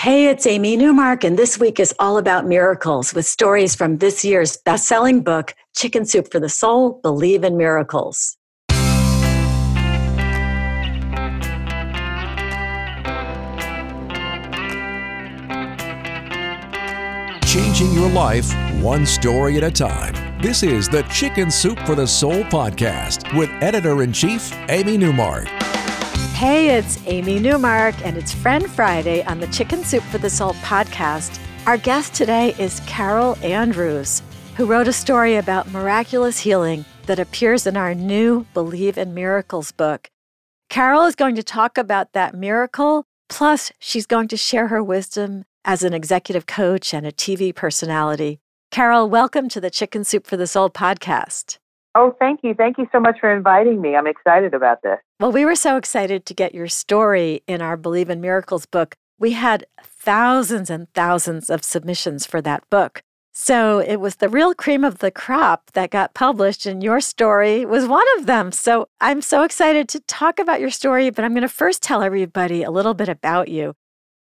Hey, it's Amy Newmark, and this week is all about miracles with stories from this year's best selling book, Chicken Soup for the Soul Believe in Miracles. Changing your life one story at a time. This is the Chicken Soup for the Soul podcast with editor in chief, Amy Newmark. Hey, it's Amy Newmark, and it's Friend Friday on the Chicken Soup for the Soul podcast. Our guest today is Carol Andrews, who wrote a story about miraculous healing that appears in our new Believe in Miracles book. Carol is going to talk about that miracle, plus, she's going to share her wisdom as an executive coach and a TV personality. Carol, welcome to the Chicken Soup for the Soul podcast. Oh, thank you. Thank you so much for inviting me. I'm excited about this. Well, we were so excited to get your story in our Believe in Miracles book. We had thousands and thousands of submissions for that book. So it was the real cream of the crop that got published, and your story was one of them. So I'm so excited to talk about your story, but I'm going to first tell everybody a little bit about you.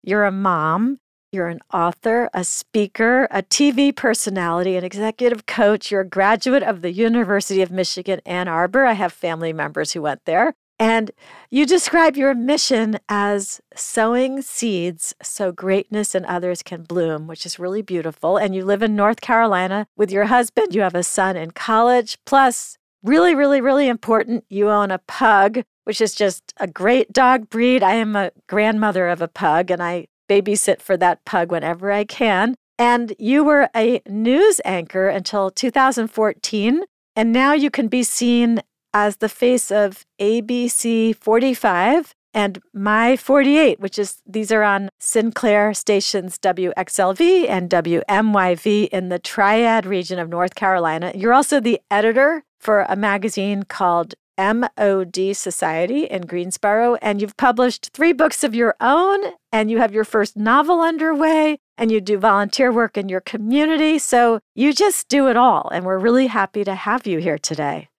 You're a mom, you're an author, a speaker, a TV personality, an executive coach. You're a graduate of the University of Michigan, Ann Arbor. I have family members who went there. And you describe your mission as sowing seeds so greatness in others can bloom, which is really beautiful. And you live in North Carolina with your husband. You have a son in college. Plus, really, really, really important, you own a pug, which is just a great dog breed. I am a grandmother of a pug, and I babysit for that pug whenever I can. And you were a news anchor until 2014. And now you can be seen as the face of ABC 45 and My 48, which is these are on Sinclair stations WXLV and WMYV in the Triad region of North Carolina. You're also the editor for a magazine called MOD Society in Greensboro, and you've published three books of your own, and you have your first novel underway, and you do volunteer work in your community. So you just do it all, and we're really happy to have you here today.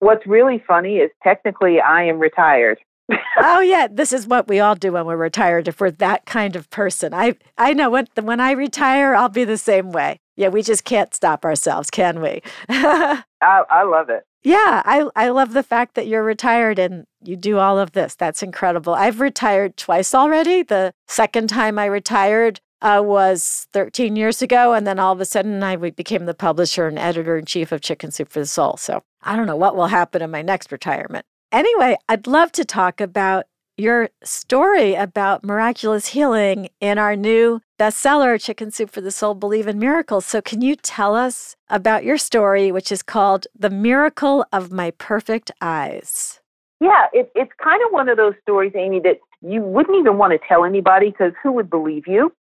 What's really funny is technically I am retired. oh yeah, this is what we all do when we're retired. If we're that kind of person, I I know when when I retire, I'll be the same way. Yeah, we just can't stop ourselves, can we? I, I love it. Yeah, I, I love the fact that you're retired and you do all of this. That's incredible. I've retired twice already. The second time I retired uh, was 13 years ago. And then all of a sudden, I became the publisher and editor in chief of Chicken Soup for the Soul. So I don't know what will happen in my next retirement. Anyway, I'd love to talk about your story about miraculous healing in our new bestseller, Chicken Soup for the Soul Believe in Miracles. So, can you tell us about your story, which is called The Miracle of My Perfect Eyes? Yeah, it, it's kind of one of those stories, Amy, that you wouldn't even want to tell anybody because who would believe you?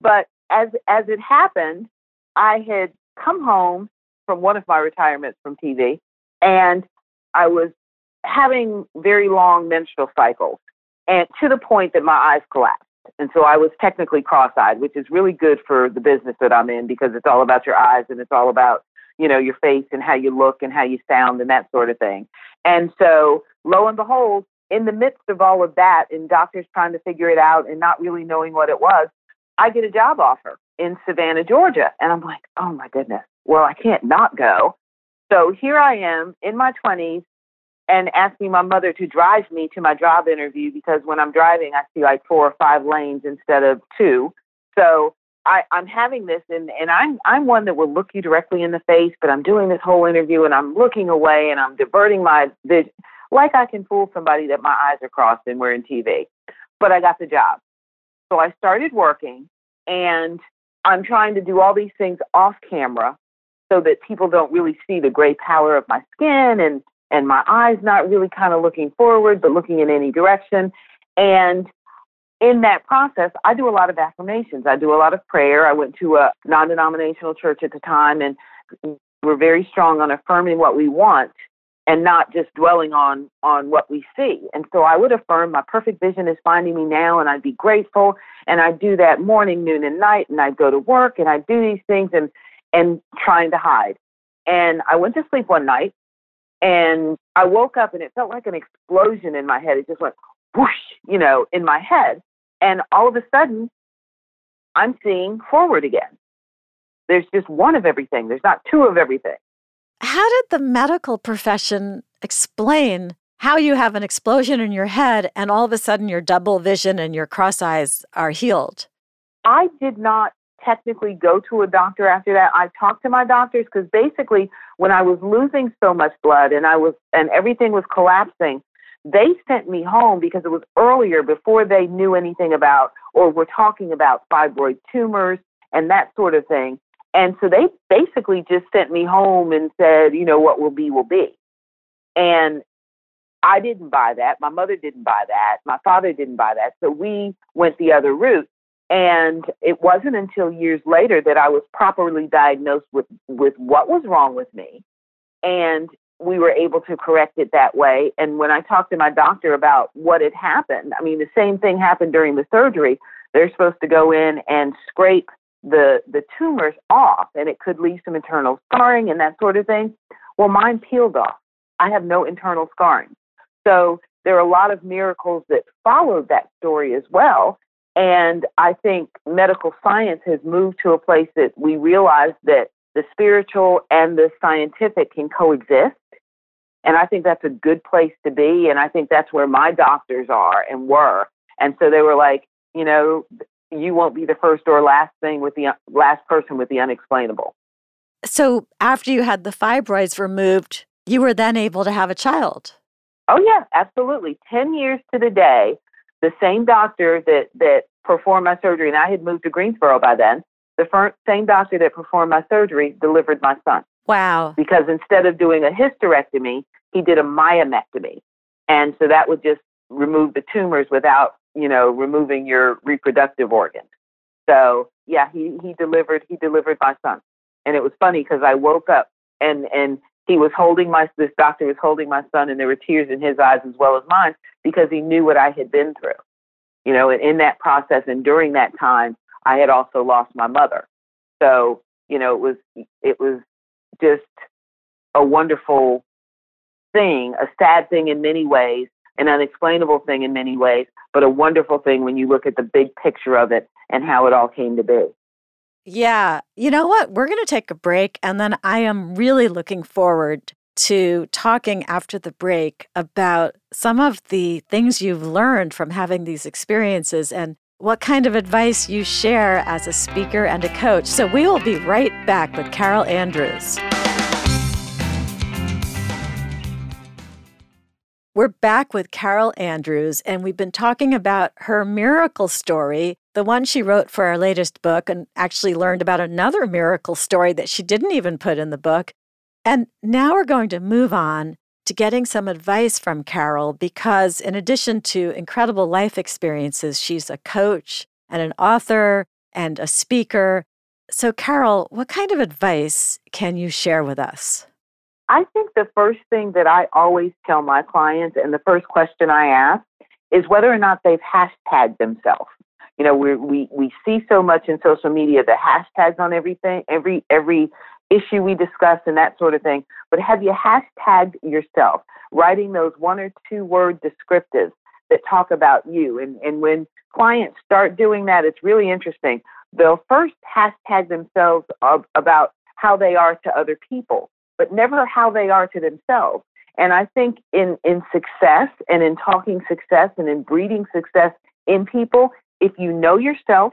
But as as it happened, I had come home from one of my retirements from TV, and I was having very long menstrual cycles, and to the point that my eyes collapsed. And so I was technically cross-eyed, which is really good for the business that I'm in because it's all about your eyes and it's all about you know your face and how you look and how you sound and that sort of thing. And so lo and behold, in the midst of all of that, and doctors trying to figure it out and not really knowing what it was, I get a job offer in Savannah, Georgia, and I'm like, oh my goodness, well I can't not go. So here I am in my 20s and asking my mother to drive me to my job interview because when I'm driving, I see like four or five lanes instead of two. So I, I'm having this, and, and I'm I'm one that will look you directly in the face, but I'm doing this whole interview and I'm looking away and I'm diverting my vision, like I can fool somebody that my eyes are crossed and we're in TV. But I got the job, so I started working, and I'm trying to do all these things off camera so that people don't really see the gray power of my skin and and my eyes not really kind of looking forward, but looking in any direction. And in that process, I do a lot of affirmations. I do a lot of prayer. I went to a non denominational church at the time, and we're very strong on affirming what we want and not just dwelling on on what we see. And so I would affirm my perfect vision is finding me now and I'd be grateful and I'd do that morning, noon and night and I'd go to work and I'd do these things and and trying to hide. And I went to sleep one night and I woke up and it felt like an explosion in my head. It just went whoosh, you know, in my head. And all of a sudden, I'm seeing forward again. There's just one of everything, there's not two of everything. How did the medical profession explain how you have an explosion in your head and all of a sudden your double vision and your cross eyes are healed? I did not technically go to a doctor after that. I talked to my doctors because basically when I was losing so much blood and I was and everything was collapsing, they sent me home because it was earlier before they knew anything about or were talking about fibroid tumors and that sort of thing. And so they basically just sent me home and said, you know, what will be will be. And I didn't buy that. My mother didn't buy that. My father didn't buy that. So we went the other route. And it wasn't until years later that I was properly diagnosed with, with what was wrong with me. And we were able to correct it that way. And when I talked to my doctor about what had happened, I mean, the same thing happened during the surgery. They're supposed to go in and scrape the, the tumors off, and it could leave some internal scarring and that sort of thing. Well, mine peeled off. I have no internal scarring. So there are a lot of miracles that followed that story as well. And I think medical science has moved to a place that we realize that the spiritual and the scientific can coexist. And I think that's a good place to be. And I think that's where my doctors are and were. And so they were like, you know, you won't be the first or last thing with the last person with the unexplainable. So after you had the fibroids removed, you were then able to have a child. Oh yeah, absolutely. 10 years to the day, the same doctor that, that performed my surgery, and I had moved to Greensboro by then, the first, same doctor that performed my surgery delivered my son. Wow. Because instead of doing a hysterectomy, he did a myomectomy. And so that would just remove the tumors without, you know, removing your reproductive organs. So yeah, he, he delivered he delivered my son. And it was funny because I woke up and and he was holding my this doctor was holding my son and there were tears in his eyes as well as mine because he knew what I had been through. You know, in that process and during that time I had also lost my mother. So, you know, it was it was just a wonderful thing, a sad thing in many ways, an unexplainable thing in many ways, but a wonderful thing when you look at the big picture of it and how it all came to be. Yeah. You know what? We're going to take a break. And then I am really looking forward to talking after the break about some of the things you've learned from having these experiences and what kind of advice you share as a speaker and a coach. So we will be right back with Carol Andrews. We're back with Carol Andrews, and we've been talking about her miracle story, the one she wrote for our latest book, and actually learned about another miracle story that she didn't even put in the book. And now we're going to move on to getting some advice from Carol because, in addition to incredible life experiences, she's a coach and an author and a speaker. So, Carol, what kind of advice can you share with us? I think the first thing that I always tell my clients, and the first question I ask, is whether or not they've hashtagged themselves. You know, we we we see so much in social media the hashtags on everything, every every issue we discuss and that sort of thing. But have you hashtagged yourself, writing those one or two word descriptives that talk about you? And and when clients start doing that, it's really interesting. They'll first hashtag themselves about how they are to other people but never how they are to themselves. And I think in, in success and in talking success and in breeding success in people, if you know yourself,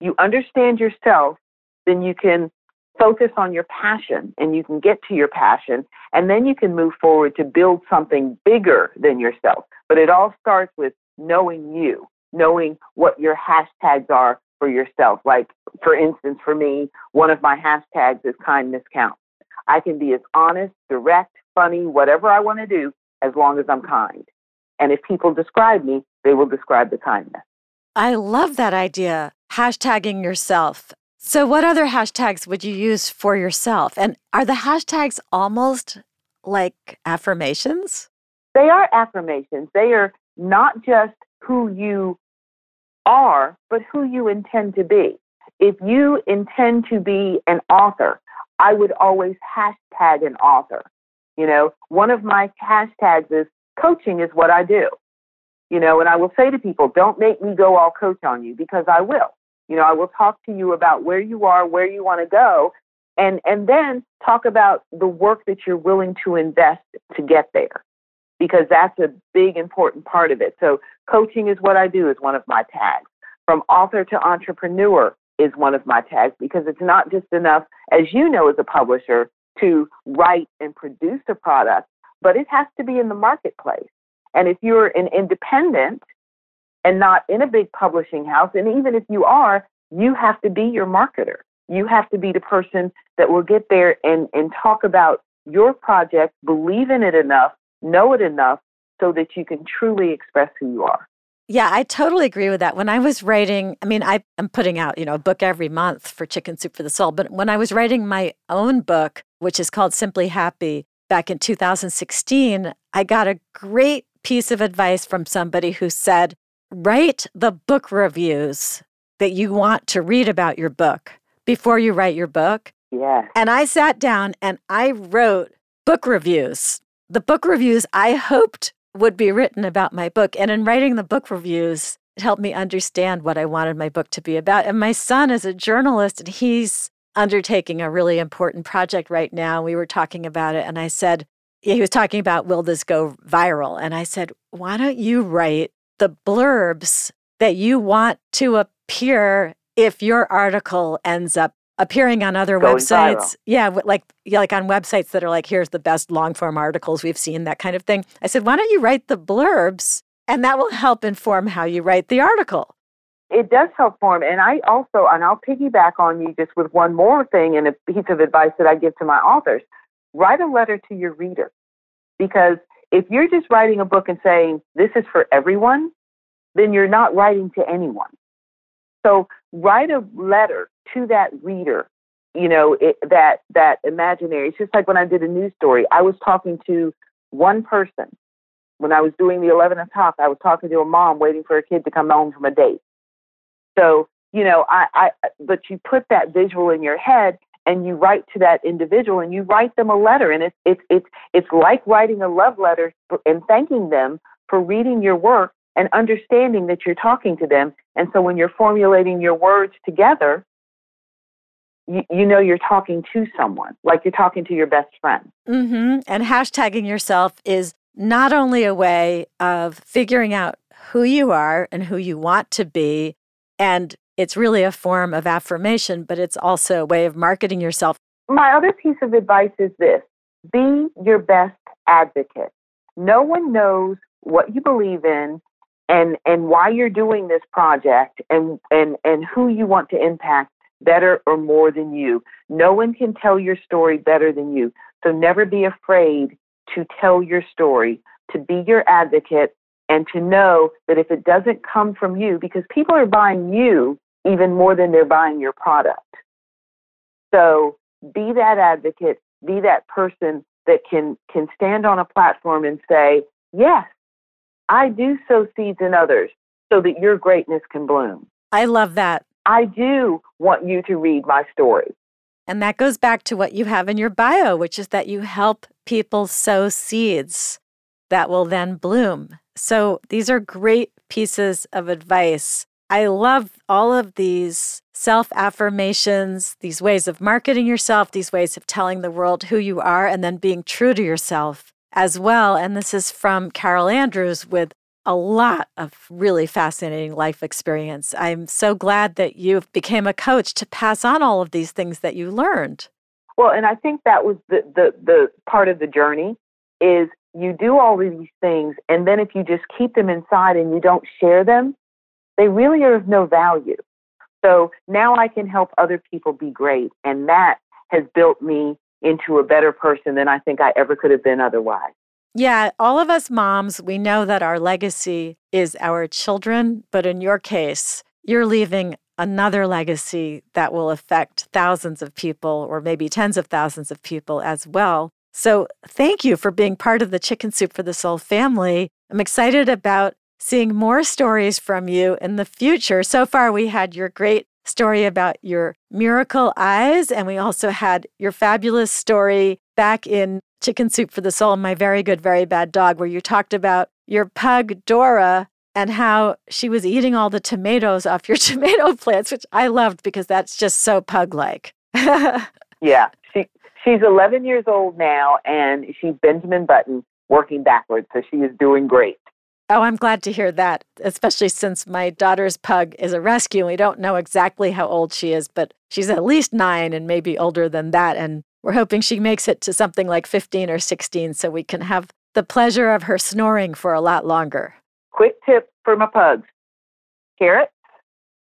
you understand yourself, then you can focus on your passion and you can get to your passion and then you can move forward to build something bigger than yourself. But it all starts with knowing you, knowing what your hashtags are for yourself. Like, for instance, for me, one of my hashtags is kindness counts. I can be as honest, direct, funny, whatever I want to do, as long as I'm kind. And if people describe me, they will describe the kindness. I love that idea, hashtagging yourself. So, what other hashtags would you use for yourself? And are the hashtags almost like affirmations? They are affirmations. They are not just who you are, but who you intend to be. If you intend to be an author, I would always hashtag an author. You know, one of my hashtags is coaching is what I do. You know, and I will say to people, don't make me go all coach on you because I will. You know, I will talk to you about where you are, where you want to go, and and then talk about the work that you're willing to invest to get there because that's a big important part of it. So coaching is what I do is one of my tags. From author to entrepreneur is one of my tags because it's not just enough as you know as a publisher to write and produce a product, but it has to be in the marketplace. And if you're an independent and not in a big publishing house, and even if you are, you have to be your marketer. You have to be the person that will get there and, and talk about your project, believe in it enough, know it enough so that you can truly express who you are. Yeah, I totally agree with that. When I was writing, I mean, I am putting out, you know, a book every month for Chicken Soup for the Soul, but when I was writing my own book, which is called Simply Happy, back in 2016, I got a great piece of advice from somebody who said, write the book reviews that you want to read about your book before you write your book. Yeah. And I sat down and I wrote book reviews. The book reviews I hoped would be written about my book. And in writing the book reviews, it helped me understand what I wanted my book to be about. And my son is a journalist and he's undertaking a really important project right now. We were talking about it and I said, Yeah, he was talking about will this go viral? And I said, why don't you write the blurbs that you want to appear if your article ends up appearing on other Going websites. viral. Yeah, like yeah, like on websites that are like, here's the best long form articles we've seen, that kind of thing. I said, why don't you write the blurbs and that will help inform how you write the article. It does help form. And I also, and I'll piggyback on you just with one more thing and a piece of advice that I give to my authors write a letter to your reader. Because if you're just writing a book and saying, this is for everyone, then you're not writing to anyone. So write a letter to that reader, you know, it, that, that imaginary. It's just like when I did a news story, I was talking to one person. When I was doing the 11 o'clock, I was talking to a mom waiting for a kid to come home from a date. So, you know, I, I, but you put that visual in your head and you write to that individual and you write them a letter. And it's, it's, it's, it's like writing a love letter and thanking them for reading your work and understanding that you're talking to them. And so when you're formulating your words together, you, know you're talking to someone, like you're talking to your best friend. mm-hmm. And hashtagging yourself is not only a way of figuring out who you are and who you want to be, and it's really a form of affirmation, but it's also a way of marketing yourself. My other piece of advice is this be your best advocate. No one knows what you believe in and, and why you're doing this project and, and, and who you want to impact better or more than you. No one can tell your story better than you. So never be afraid to tell your story, to be your advocate, and to know that if it doesn't come from you, because people are buying you even more than they're buying your product. So be that advocate, be that person that can, can stand on a platform and say, yes, I do sow seeds in others so that your greatness can bloom. I love that. I do want you to read my story. And that goes back to what you have in your bio, which is that you help people sow seeds that will then bloom. So these are great pieces of advice. I love all of these self affirmations, these ways of marketing yourself, these ways of telling the world who you are, and then being true to yourself as well. And this is from Carol Andrews with a lot of really fascinating life experience. I'm so glad that you became a coach to pass on all of these things that you learned. Well, and I think that was the, the, the part of the journey is you do all of these things, and then if you just keep them inside and you don't share them, they really are of no value. So now I can help other people be great, and that has built me into a better person than I think I ever could have been otherwise. Yeah, all of us moms, we know that our legacy is our children, but in your case, you're leaving another legacy that will affect thousands of people or maybe tens of thousands of people as well. So, thank you for being part of the Chicken Soup for the Soul family. I'm excited about seeing more stories from you in the future. So far, we had your great story about your miracle eyes, and we also had your fabulous story back in Chicken Soup for the Soul, My Very Good, Very Bad Dog, where you talked about your pug, Dora, and how she was eating all the tomatoes off your tomato plants, which I loved because that's just so pug like. yeah, she she's 11 years old now, and she's Benjamin Button working backwards, so she is doing great. Oh, I'm glad to hear that, especially since my daughter's pug is a rescue. We don't know exactly how old she is, but she's at least nine and maybe older than that. And we're hoping she makes it to something like 15 or 16 so we can have the pleasure of her snoring for a lot longer. Quick tip for my pugs carrots,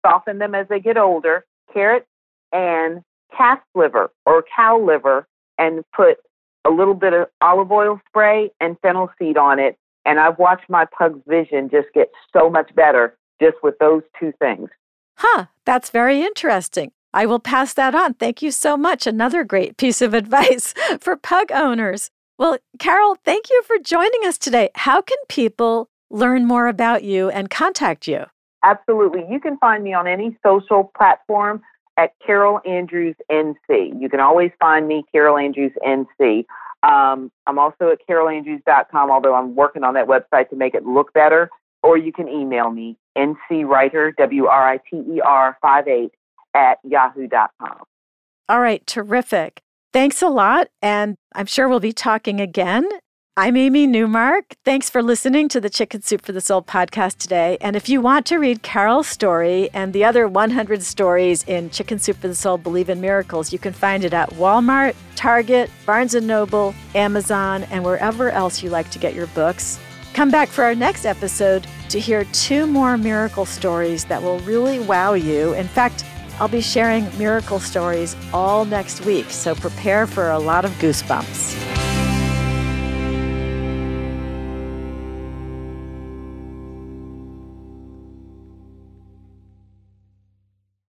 soften them as they get older, carrots and calf liver or cow liver, and put a little bit of olive oil spray and fennel seed on it. And I've watched my pug's vision just get so much better just with those two things. Huh, that's very interesting. I will pass that on. Thank you so much. Another great piece of advice for pug owners. Well, Carol, thank you for joining us today. How can people learn more about you and contact you? Absolutely. You can find me on any social platform at Carol Andrews NC. You can always find me, Carol Andrews NC. Um, I'm also at carolandrews.com, although I'm working on that website to make it look better. Or you can email me, ncwriter, W R I T E R 58 at yahoo.com. All right, terrific. Thanks a lot. And I'm sure we'll be talking again. I'm Amy Newmark. Thanks for listening to the Chicken Soup for the Soul podcast today. And if you want to read Carol's story and the other 100 stories in Chicken Soup for the Soul Believe in Miracles, you can find it at Walmart, Target, Barnes & Noble, Amazon, and wherever else you like to get your books. Come back for our next episode to hear two more miracle stories that will really wow you. In fact, I'll be sharing miracle stories all next week, so prepare for a lot of goosebumps.